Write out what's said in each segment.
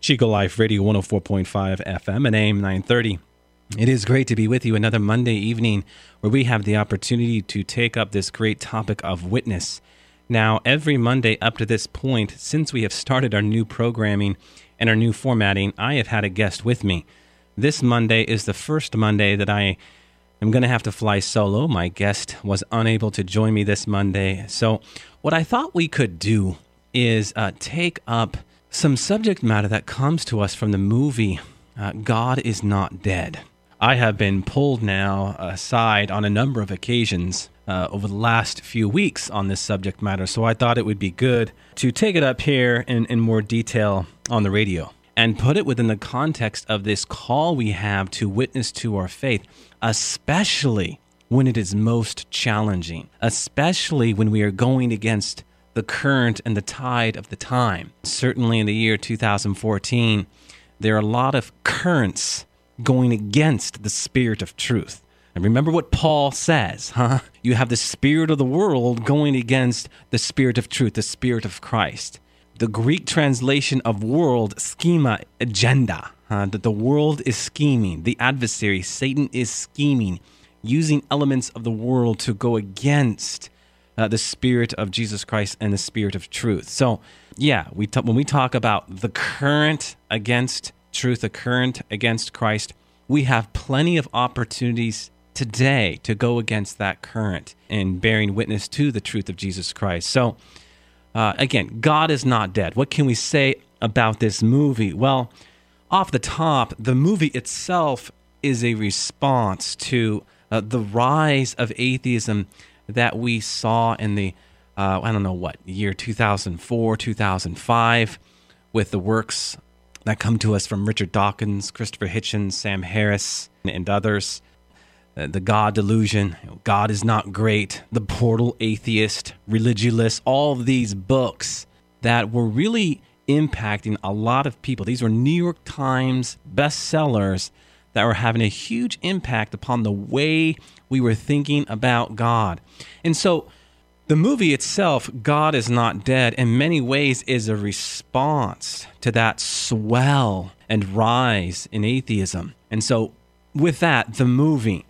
Chico Life Radio 104.5 FM and AM 930. It is great to be with you another Monday evening where we have the opportunity to take up this great topic of witness. Now, every Monday up to this point, since we have started our new programming and our new formatting, I have had a guest with me. This Monday is the first Monday that I am going to have to fly solo. My guest was unable to join me this Monday. So, what I thought we could do is uh, take up some subject matter that comes to us from the movie uh, God is Not Dead. I have been pulled now aside on a number of occasions uh, over the last few weeks on this subject matter, so I thought it would be good to take it up here in, in more detail on the radio and put it within the context of this call we have to witness to our faith, especially when it is most challenging, especially when we are going against the current and the tide of the time. Certainly in the year 2014, there are a lot of currents going against the spirit of truth. And remember what Paul says, huh? You have the spirit of the world going against the spirit of truth, the spirit of Christ. The Greek translation of world, schema, agenda, huh? that the world is scheming, the adversary, Satan, is scheming, using elements of the world to go against uh, the spirit of Jesus Christ and the spirit of truth. So, yeah, we t- when we talk about the current against truth, the current against Christ, we have plenty of opportunities today to go against that current and bearing witness to the truth of Jesus Christ. So, uh, again, God is not dead. What can we say about this movie? Well, off the top, the movie itself is a response to uh, the rise of atheism that we saw in the uh, I don't know what year 2004 2005 with the works that come to us from Richard Dawkins, Christopher Hitchens, Sam Harris, and others. Uh, the God delusion, God is not great, the portable atheist, religious, all of these books that were really impacting a lot of people. These were New York Times bestsellers that were having a huge impact upon the way we were thinking about God. And so the movie itself, God is Not Dead, in many ways is a response to that swell and rise in atheism. And so, with that, the movie,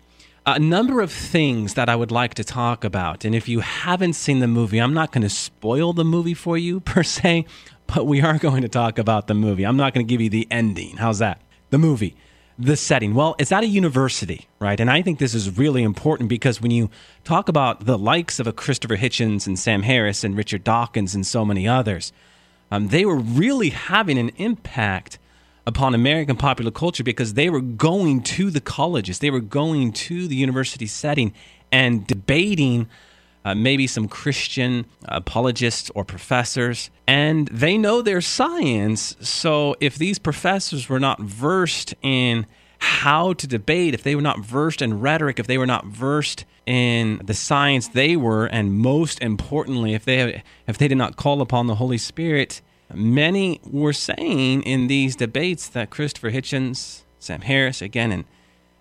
a number of things that I would like to talk about. And if you haven't seen the movie, I'm not going to spoil the movie for you per se, but we are going to talk about the movie. I'm not going to give you the ending. How's that? The movie the setting? Well, it's at a university, right? And I think this is really important because when you talk about the likes of a Christopher Hitchens and Sam Harris and Richard Dawkins and so many others, um, they were really having an impact upon American popular culture because they were going to the colleges, they were going to the university setting and debating uh, maybe some Christian apologists or professors, and they know their science. So if these professors were not versed in how to debate, if they were not versed in rhetoric, if they were not versed in the science they were, and most importantly, if they if they did not call upon the Holy Spirit, many were saying in these debates that Christopher Hitchens, Sam Harris, again, and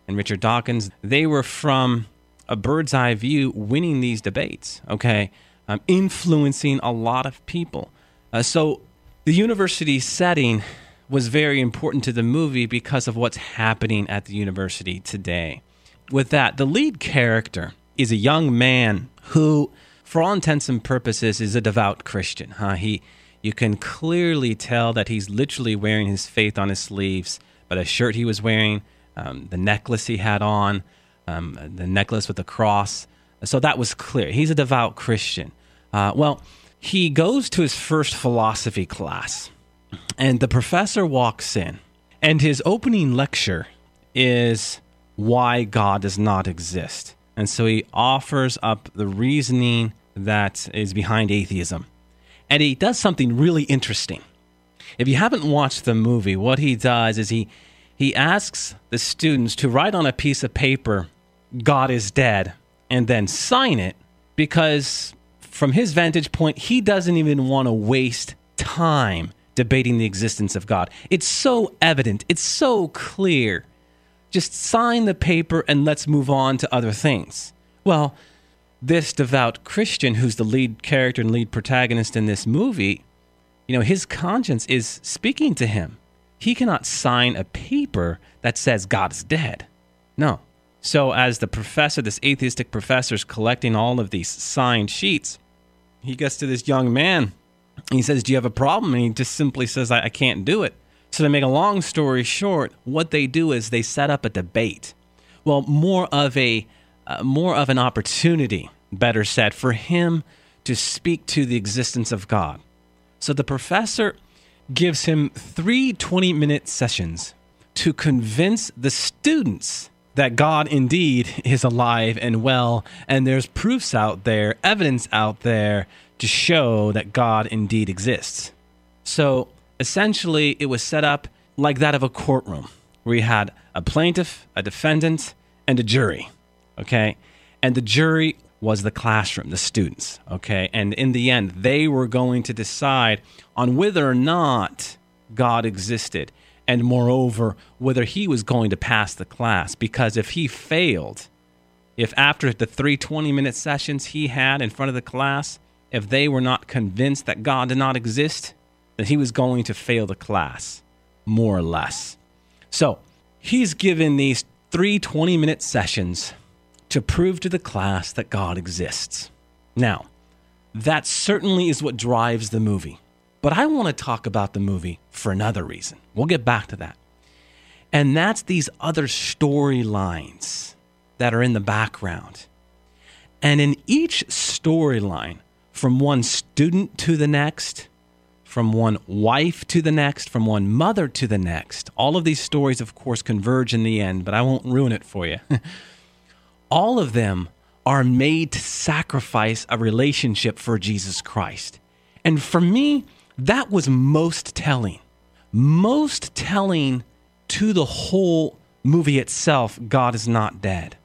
and Richard Dawkins, they were from a bird's eye view winning these debates, okay? Um, influencing a lot of people. Uh, so the university setting was very important to the movie because of what's happening at the university today. With that, the lead character is a young man who, for all intents and purposes, is a devout Christian. Huh? He, you can clearly tell that he's literally wearing his faith on his sleeves, but a shirt he was wearing, um, the necklace he had on, um, the necklace with the cross. So that was clear. He's a devout Christian. Uh, well, he goes to his first philosophy class, and the professor walks in, and his opening lecture is why God does not exist. And so he offers up the reasoning that is behind atheism. And he does something really interesting. If you haven't watched the movie, what he does is he he asks the students to write on a piece of paper, God is dead, and then sign it because from his vantage point, he doesn't even want to waste time debating the existence of God. It's so evident, it's so clear. Just sign the paper and let's move on to other things. Well, this devout Christian, who's the lead character and lead protagonist in this movie, you know, his conscience is speaking to him. He cannot sign a paper that says God is dead. No. So, as the professor, this atheistic professor, is collecting all of these signed sheets, he gets to this young man. And he says, Do you have a problem? And he just simply says, I, I can't do it. So, to make a long story short, what they do is they set up a debate. Well, more of a uh, more of an opportunity, better said, for him to speak to the existence of God. So the professor gives him three 20 minute sessions to convince the students that God indeed is alive and well, and there's proofs out there, evidence out there to show that God indeed exists. So essentially, it was set up like that of a courtroom where you had a plaintiff, a defendant, and a jury. Okay. And the jury was the classroom, the students. Okay. And in the end, they were going to decide on whether or not God existed and moreover, whether he was going to pass the class. Because if he failed, if after the three 20 minute sessions he had in front of the class, if they were not convinced that God did not exist, then he was going to fail the class, more or less. So he's given these three 20 minute sessions to prove to the class that God exists. Now, that certainly is what drives the movie. But I want to talk about the movie for another reason. We'll get back to that. And that's these other storylines that are in the background. And in each storyline, from one student to the next, from one wife to the next, from one mother to the next, all of these stories, of course, converge in the end, but I won't ruin it for you. all of them are made to sacrifice a relationship for Jesus Christ. And for me, that was most telling. Most telling to the whole movie itself, God is not dead.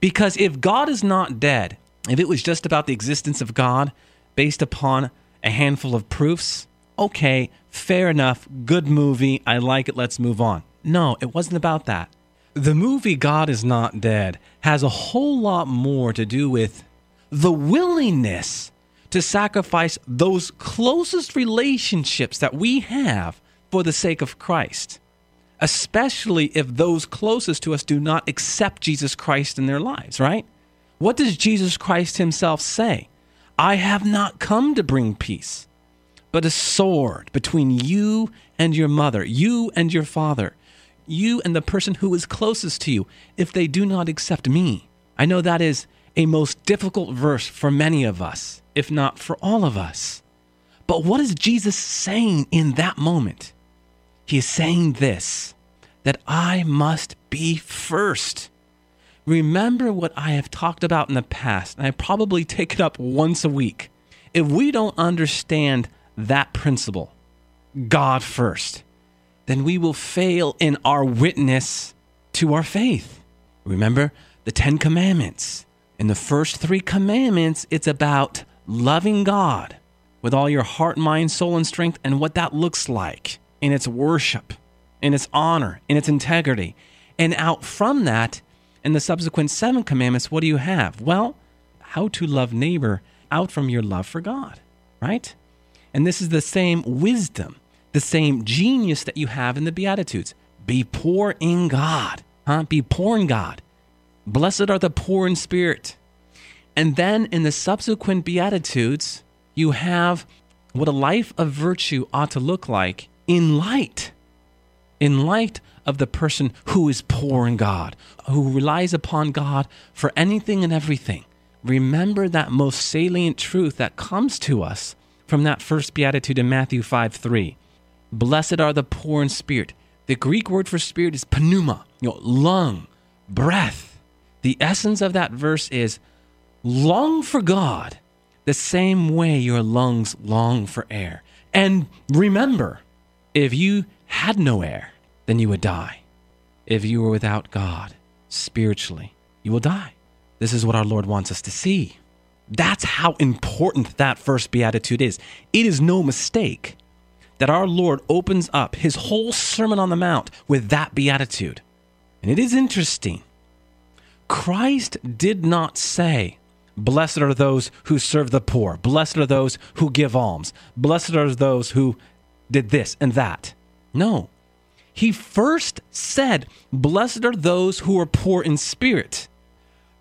Because if God is not dead, if it was just about the existence of God based upon a handful of proofs, okay, fair enough, good movie, I like it, let's move on. No, it wasn't about that. The movie God is Not Dead has a whole lot more to do with the willingness to sacrifice those closest relationships that we have for the sake of Christ, especially if those closest to us do not accept Jesus Christ in their lives, right? What does Jesus Christ himself say? I have not come to bring peace, but a sword between you and your mother, you and your father, you and the person who is closest to you, if they do not accept me. I know that is a most difficult verse for many of us if not for all of us. But what is Jesus saying in that moment? He is saying this that I must be first. Remember what I have talked about in the past, and I probably take it up once a week. If we don't understand that principle, God first, then we will fail in our witness to our faith. Remember the Ten Commandments. In the first three commandments, it's about loving God with all your heart, mind, soul, and strength, and what that looks like in its worship, in its honor, in its integrity. And out from that, in the subsequent seven commandments, what do you have? Well, how to love neighbor out from your love for God, right? And this is the same wisdom, the same genius that you have in the Beatitudes. Be poor in God, huh? Be poor in God. Blessed are the poor in spirit, and then in the subsequent Beatitudes, you have what a life of virtue ought to look like in light, in light of the person who is poor in God, who relies upon God for anything and everything. Remember that most salient truth that comes to us from that first beatitude in Matthew 5 3. Blessed are the poor in spirit. The Greek word for spirit is pneuma, you know, lung, breath. The essence of that verse is long for God the same way your lungs long for air. And remember, If you had no air, then you would die. If you were without God spiritually, you will die. This is what our Lord wants us to see. That's how important that first beatitude is. It is no mistake that our Lord opens up his whole Sermon on the Mount with that beatitude. And it is interesting. Christ did not say, Blessed are those who serve the poor. Blessed are those who give alms. Blessed are those who did this and that. No. He first said, Blessed are those who are poor in spirit.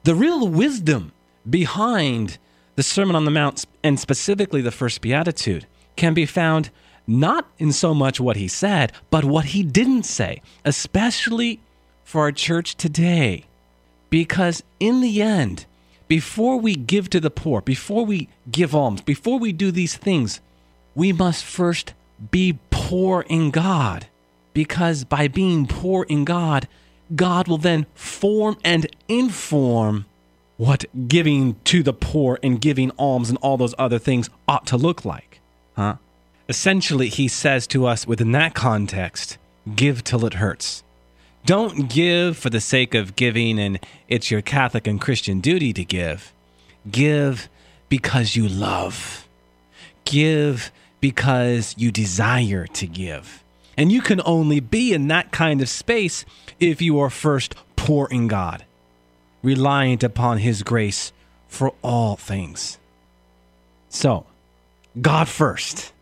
The real wisdom behind the Sermon on the Mount, and specifically the first beatitude, can be found not in so much what he said, but what he didn't say, especially for our church today. Because in the end, before we give to the poor, before we give alms, before we do these things, we must first be poor in God. Because by being poor in God, God will then form and inform what giving to the poor and giving alms and all those other things ought to look like. Huh? Essentially, he says to us within that context give till it hurts. Don't give for the sake of giving and it's your Catholic and Christian duty to give. Give because you love. Give because you desire to give. And you can only be in that kind of space if you are first poor in God, reliant upon His grace for all things. So, God first.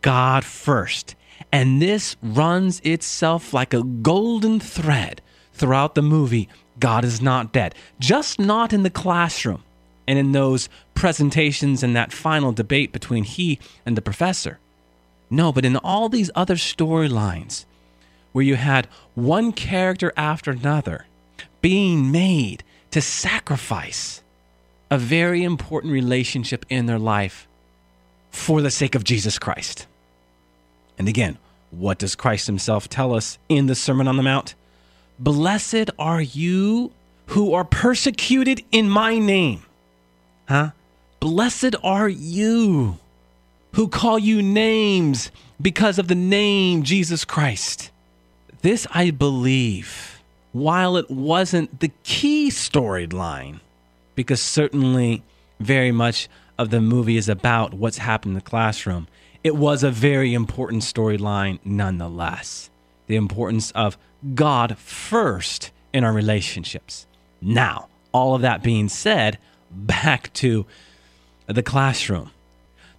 God first. And this runs itself like a golden thread throughout the movie God is Not Dead. Just not in the classroom and in those presentations and that final debate between he and the professor. No, but in all these other storylines where you had one character after another being made to sacrifice a very important relationship in their life for the sake of Jesus Christ. And again, what does Christ himself tell us in the Sermon on the Mount? Blessed are you who are persecuted in my name. Huh? Blessed are you who call you names because of the name Jesus Christ. This, I believe, while it wasn't the key storyline, because certainly very much of the movie is about what's happened in the classroom, it was a very important storyline nonetheless. The importance of God first in our relationships. Now, all of that being said, back to the classroom.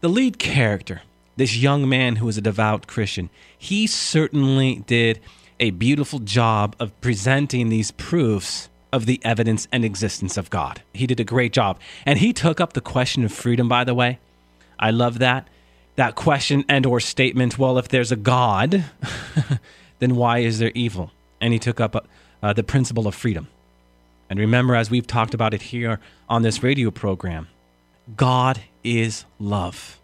The lead character, this young man who was a devout Christian, he certainly did a beautiful job of presenting these proofs of the evidence and existence of God. He did a great job. And he took up the question of freedom, by the way. I love that that question and or statement well if there's a god then why is there evil? And he took up uh, the principle of freedom. And remember as we've talked about it here on this radio program god is love.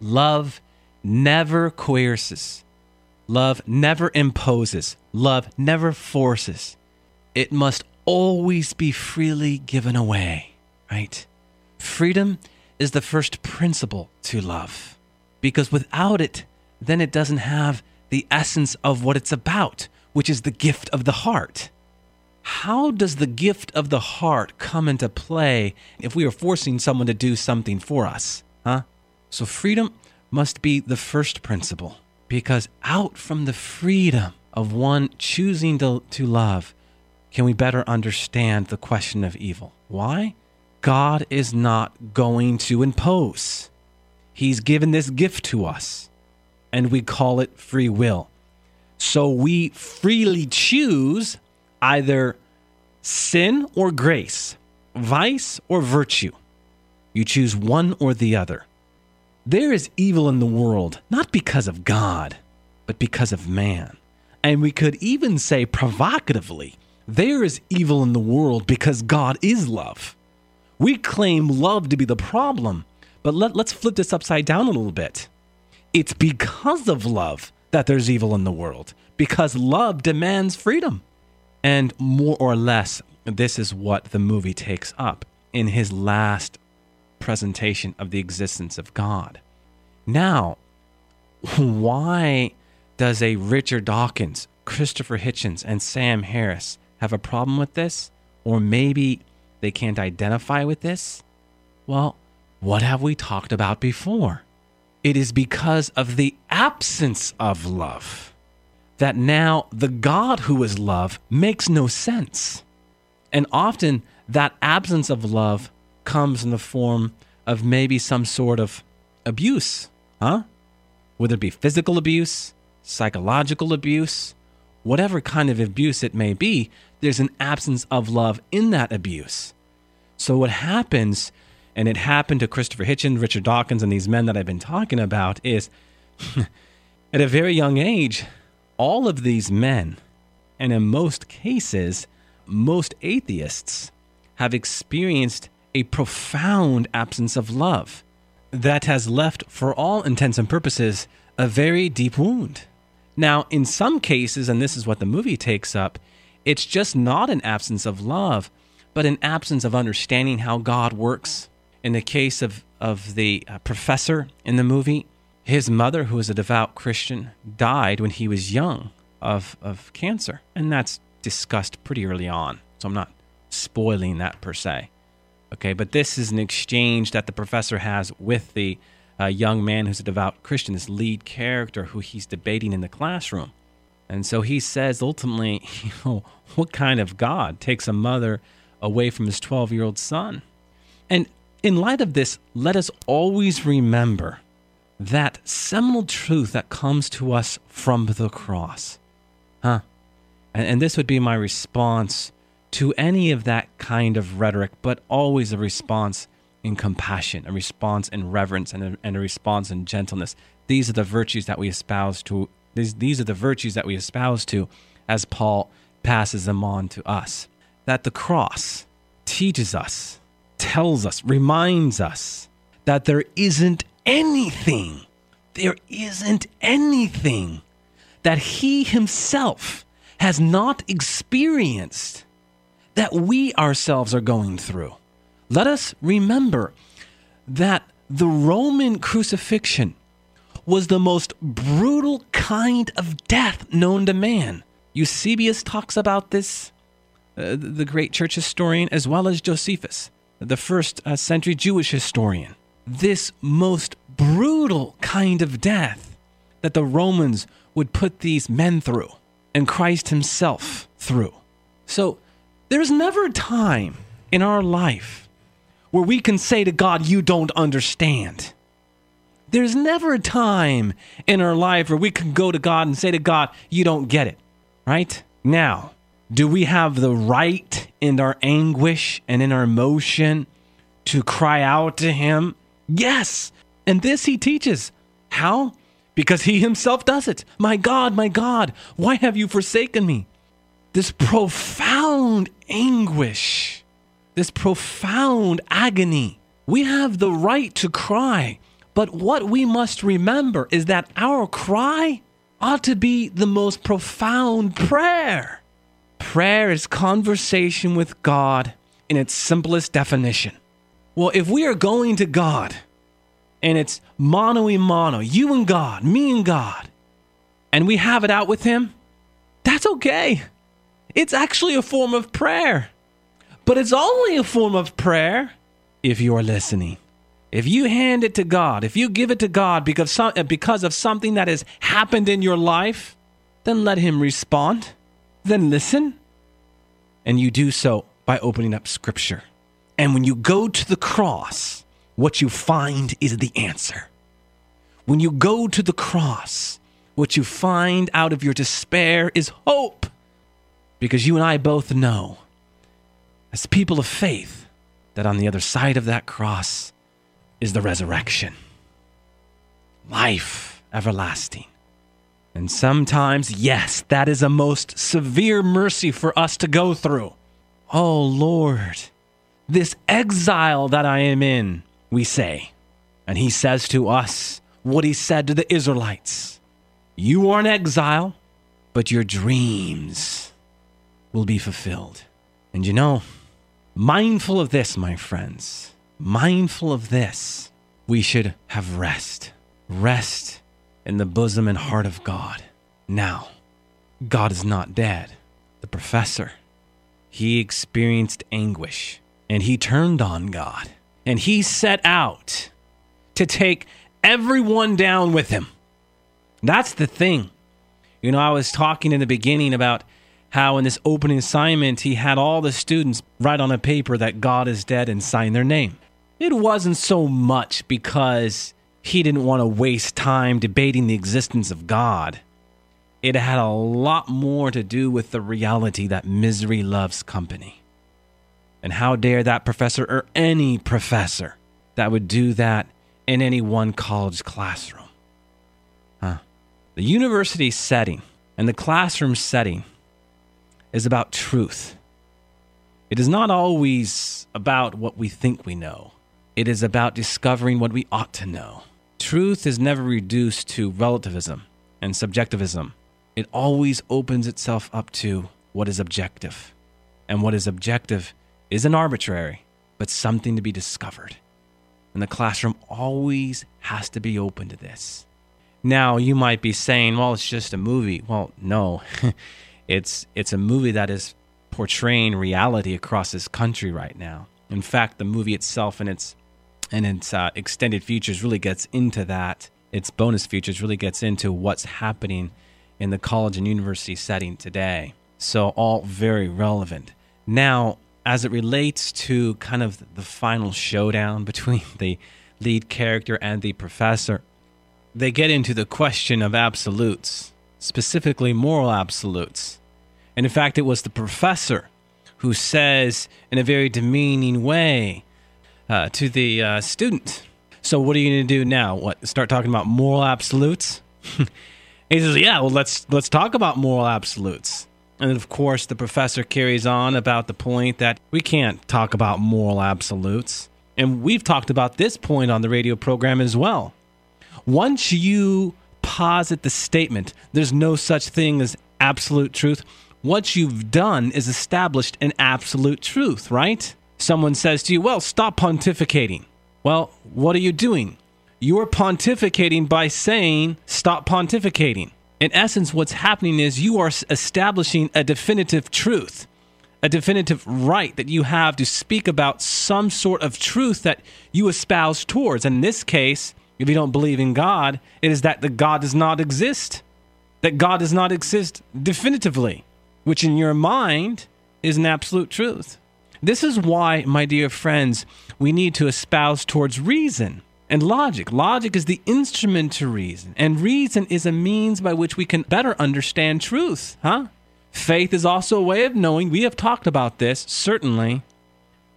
Love never coerces. Love never imposes. Love never forces. It must always be freely given away right? Freedom is the first principle to love because without it, then it doesn't have the essence of what it's about, which is the gift of the heart. How does the gift of the heart come into play if we are forcing someone to do something for us? Huh? So freedom must be the first principle because out from the freedom of one choosing to, to love can we better understand the question of evil. Why? God is not going to impose. He's given this gift to us, and we call it free will. So we freely choose either sin or grace, vice or virtue. You choose one or the other. There is evil in the world, not because of God, but because of man. And we could even say provocatively, there is evil in the world because God is love. We claim love to be the problem, but let, let's flip this upside down a little bit. It's because of love that there's evil in the world, because love demands freedom. And more or less, this is what the movie takes up in his last presentation of the existence of God. Now, why Does a Richard Dawkins, Christopher Hitchens, and Sam Harris have a problem with this? Or maybe they can't identify with this? Well, what have we talked about before? It is because of the absence of love that now the God who is love makes no sense. And often that absence of love comes in the form of maybe some sort of abuse, huh? Whether it be physical abuse, psychological abuse, whatever kind of abuse it may be, there's an absence of love in that abuse. So what happens, and it happened to Christopher Hitchens, Richard Dawkins, and these men that I've been talking about, is at a very young age, all of these men, and in most cases, most atheists, have experienced a profound absence of love that has left, for all intents and purposes, a very deep wound. Now, in some cases, and this is what the movie takes up, it's just not an absence of love, but an absence of understanding how God works. In the case of, of the uh, professor in the movie, his mother, who was a devout Christian, died when he was young of, of cancer. And that's discussed pretty early on. So I'm not spoiling that per se. Okay, but this is an exchange that the professor has with the uh, young man who's a devout Christian, this lead character who he's debating in the classroom. And so he says ultimately, you know, what kind of God takes a mother away from his 12 year old son? And in light of this, let us always remember that seminal truth that comes to us from the cross. Huh? And, and this would be my response to any of that kind of rhetoric, but always a response in compassion, a response in reverence, and a, and a response in gentleness. These are the virtues that we espouse to. These, these are the virtues that we espouse to as Paul passes them on to us. That the cross teaches us, tells us, reminds us that there isn't anything, there isn't anything that he himself has not experienced that we ourselves are going through. Let us remember that the Roman crucifixion was the most brutal kind of death known to man. Eusebius talks about this, uh, the great church historian, as well as Josephus, the first uh, century Jewish historian. This most brutal kind of death that the Romans would put these men through and Christ himself through. So there's never a time in our life where we can say to God, You don't understand. There's never a time in our life where we can go to God and say to God, You don't get it. Right? Now, do we have the right in our anguish and in our emotion to cry out to Him? Yes. And this He teaches. How? Because He Himself does it. My God, my God, why have you forsaken me? this profound anguish, this profound agony. We have the right to cry, but what we must remember is that our cry ought to be the most profound prayer. Prayer is conversation with God in its simplest definition. Well, if we are going to God and it's mano y mano, you and God, me and God, and we have it out with Him, that's okay. It's actually a form of prayer. But it's only a form of prayer if you are listening. If you hand it to God, if you give it to God because, some, because of something that has happened in your life, then let Him respond. Then listen. And you do so by opening up Scripture. And when you go to the cross, what you find is the answer. When you go to the cross, what you find out of your despair is hope. Because you and I both know, as people of faith, that on the other side of that cross is the resurrection, life everlasting. And sometimes, yes, that is a most severe mercy for us to go through. Oh Lord, this exile that I am in, we say. And he says to us what he said to the Israelites You are in exile, but your dreams will be fulfilled. And you know, mindful of this, my friends, mindful of this, we should have rest. Rest in the bosom and heart of God. Now, God is not dead. The professor, he experienced anguish and he turned on God and he set out to take everyone down with him. That's the thing. You know, I was talking in the beginning about how in this opening assignment he had all the students write on a paper that God is dead and sign their name. It wasn't so much because he didn't want to waste time debating the existence of God. It had a lot more to do with the reality that misery loves company. And how dare that professor or any professor that would do that in any one college classroom? Huh? The university setting and the classroom setting is about truth. It is not always about what we think we know, it is about discovering what we ought to know. Truth is never reduced to relativism and subjectivism. It always opens itself up to what is objective. And what is objective isn't arbitrary, but something to be discovered. And the classroom always has to be open to this. Now, you might be saying, well, it's just a movie. Well, no. It's it's a movie that is portraying reality across this country right now. In fact, the movie itself and its and its uh, extended features really gets into that. Its bonus features really gets into what's happening in the college and university setting today. So all very relevant. Now, as it relates to kind of the final showdown between the lead character and the professor, they get into the question of absolutes specifically moral absolutes. And in fact, it was the professor who says, in a very demeaning way, uh, to the uh, student, "So what are you going to do now? What? Start talking about moral absolutes?" he says, "Yeah, well, let's let's talk about moral absolutes." And of course, the professor carries on about the point that we can't talk about moral absolutes. And we've talked about this point on the radio program as well. Once you posit the statement there's no such thing as absolute truth, what you've done is established an absolute truth, right? Someone says to you, Well, stop pontificating. Well, what are you doing? You're pontificating by saying, Stop pontificating. In essence, what's happening is you are establishing a definitive truth, a definitive right that you have to speak about some sort of truth that you espouse towards. In this case, if you don't believe in God, it is that the God does not exist. That God does not exist definitively, which in your mind is an absolute truth. This is why, my dear friends, we need to espouse towards reason and logic. Logic is the instrument to reason, and reason is a means by which we can better understand truth, huh? Faith is also a way of knowing. We have talked about this, certainly,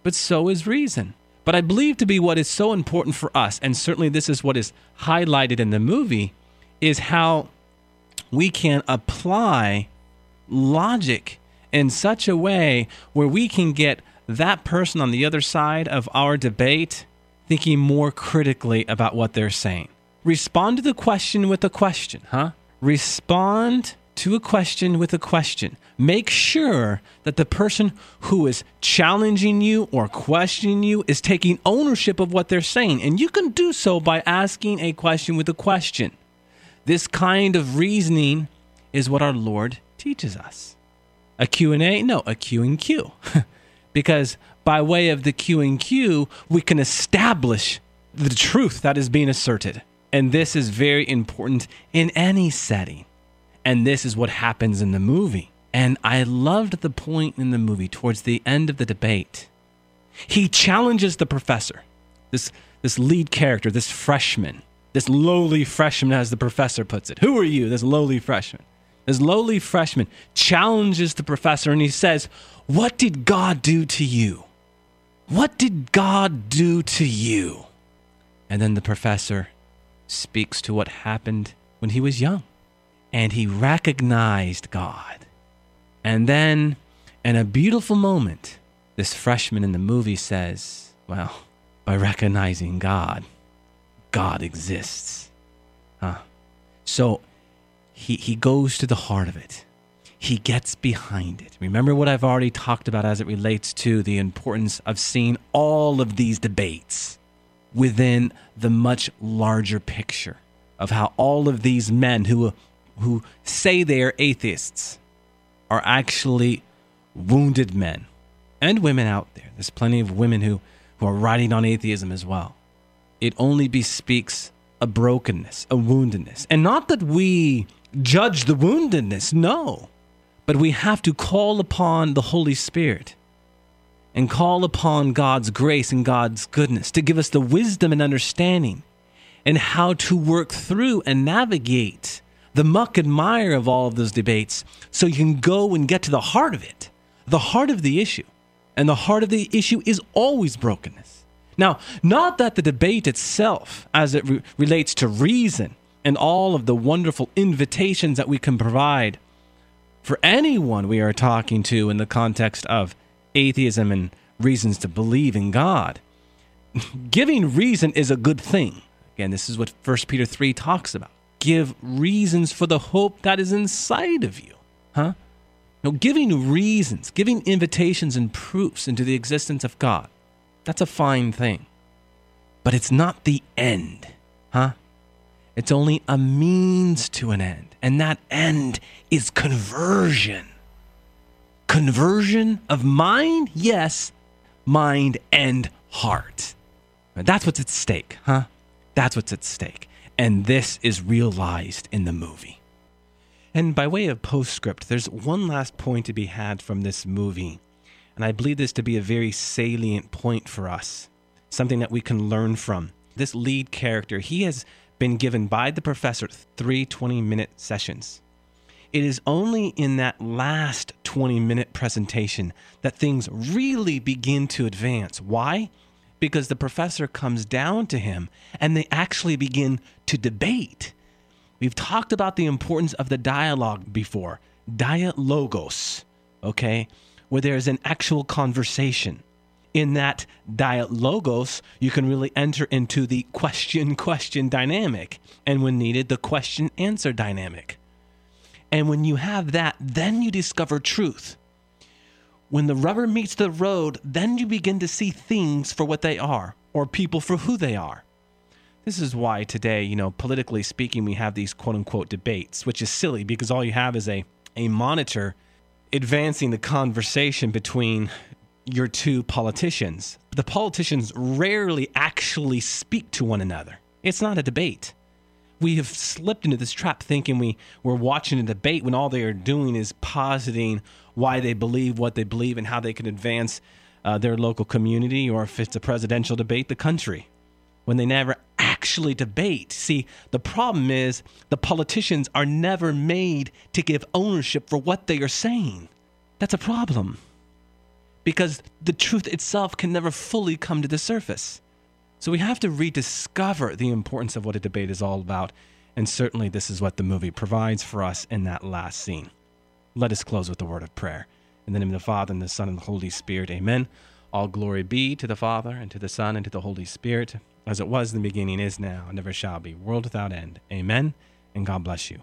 but so is reason. But I believe to be what is so important for us, and certainly this is what is highlighted in the movie, is how we can apply logic in such a way where we can get that person on the other side of our debate thinking more critically about what they're saying. Respond to the question with a question, huh? Respond to a question with a question. Make sure that the person who is challenging you or questioning you is taking ownership of what they're saying. And you can do so by asking a question with a question. This kind of reasoning is what our Lord teaches us. A Q&A? No, a Q and Q. because by way of the Q and Q, we can establish the truth that is being asserted. And this is very important in any setting. And this is what happens in the movie. And I loved the point in the movie towards the end of the debate. He challenges the professor, this, this lead character, this freshman, this lowly freshman, as the professor puts it. Who are you, this lowly freshman? This lowly freshman challenges the professor and he says, What did God do to you? What did God do to you? And then the professor speaks to what happened when he was young and he recognized God. And then, in a beautiful moment, this freshman in the movie says, Well, by recognizing God, God exists. Huh? So he, he goes to the heart of it. He gets behind it. Remember what I've already talked about as it relates to the importance of seeing all of these debates within the much larger picture of how all of these men who who say they are atheists are actually wounded men and women out there. There's plenty of women who, who are writing on atheism as well. It only bespeaks a brokenness, a woundedness. And not that we judge the woundedness, no. But we have to call upon the Holy Spirit and call upon God's grace and God's goodness to give us the wisdom and understanding and how to work through and navigate the muck and mire of all of those debates so you can go and get to the heart of it, the heart of the issue. And the heart of the issue is always brokenness. Now, not that the debate itself, as it re- relates to reason and all of the wonderful invitations that we can provide for anyone we are talking to in the context of atheism and reasons to believe in God. Giving reason is a good thing. Again, this is what 1 Peter 3 talks about. Give reasons for the hope that is inside of you. Huh? No, giving reasons, giving invitations and proofs into the existence of God, that's a fine thing. But it's not the end, huh? It's only a means to an end. And that end is conversion. Conversion of mind, yes, mind and heart. That's what's at stake, huh? That's what's at stake. And this is realized in the movie. And by way of postscript, there's one last point to be had from this movie. And I believe this to be a very salient point for us, something that we can learn from. This lead character, he has been given by the professor three 20 minute sessions. It is only in that last 20 minute presentation that things really begin to advance. Why? Because the professor comes down to him and they actually begin to debate. We've talked about the importance of the dialogue before, dialogos, okay, where there is an actual conversation. In that dialogos, you can really enter into the question question dynamic, and when needed, the question answer dynamic. And when you have that, then you discover truth. When the rubber meets the road, then you begin to see things for what they are, or people for who they are. This is why today, you know, politically speaking, we have these quote unquote debates, which is silly because all you have is a, a monitor advancing the conversation between your two politicians. The politicians rarely actually speak to one another. It's not a debate. We have slipped into this trap thinking we, we're watching a debate when all they are doing is positing why they believe what they believe and how they can advance uh, their local community, or if it's a presidential debate, the country when they never actually debate. See, the problem is the politicians are never made to give ownership for what they are saying. That's a problem. Because the truth itself can never fully come to the surface. So we have to rediscover the importance of what a debate is all about. And certainly, this is what the movie provides for us in that last scene. Let us close with a word of prayer. In the name of the Father, and the Son, and the Holy Spirit, amen. All glory be to the Father, and to the Son, and to the Holy Spirit as it was in the beginning, is now, and never shall be, world without end. Amen, and God bless you.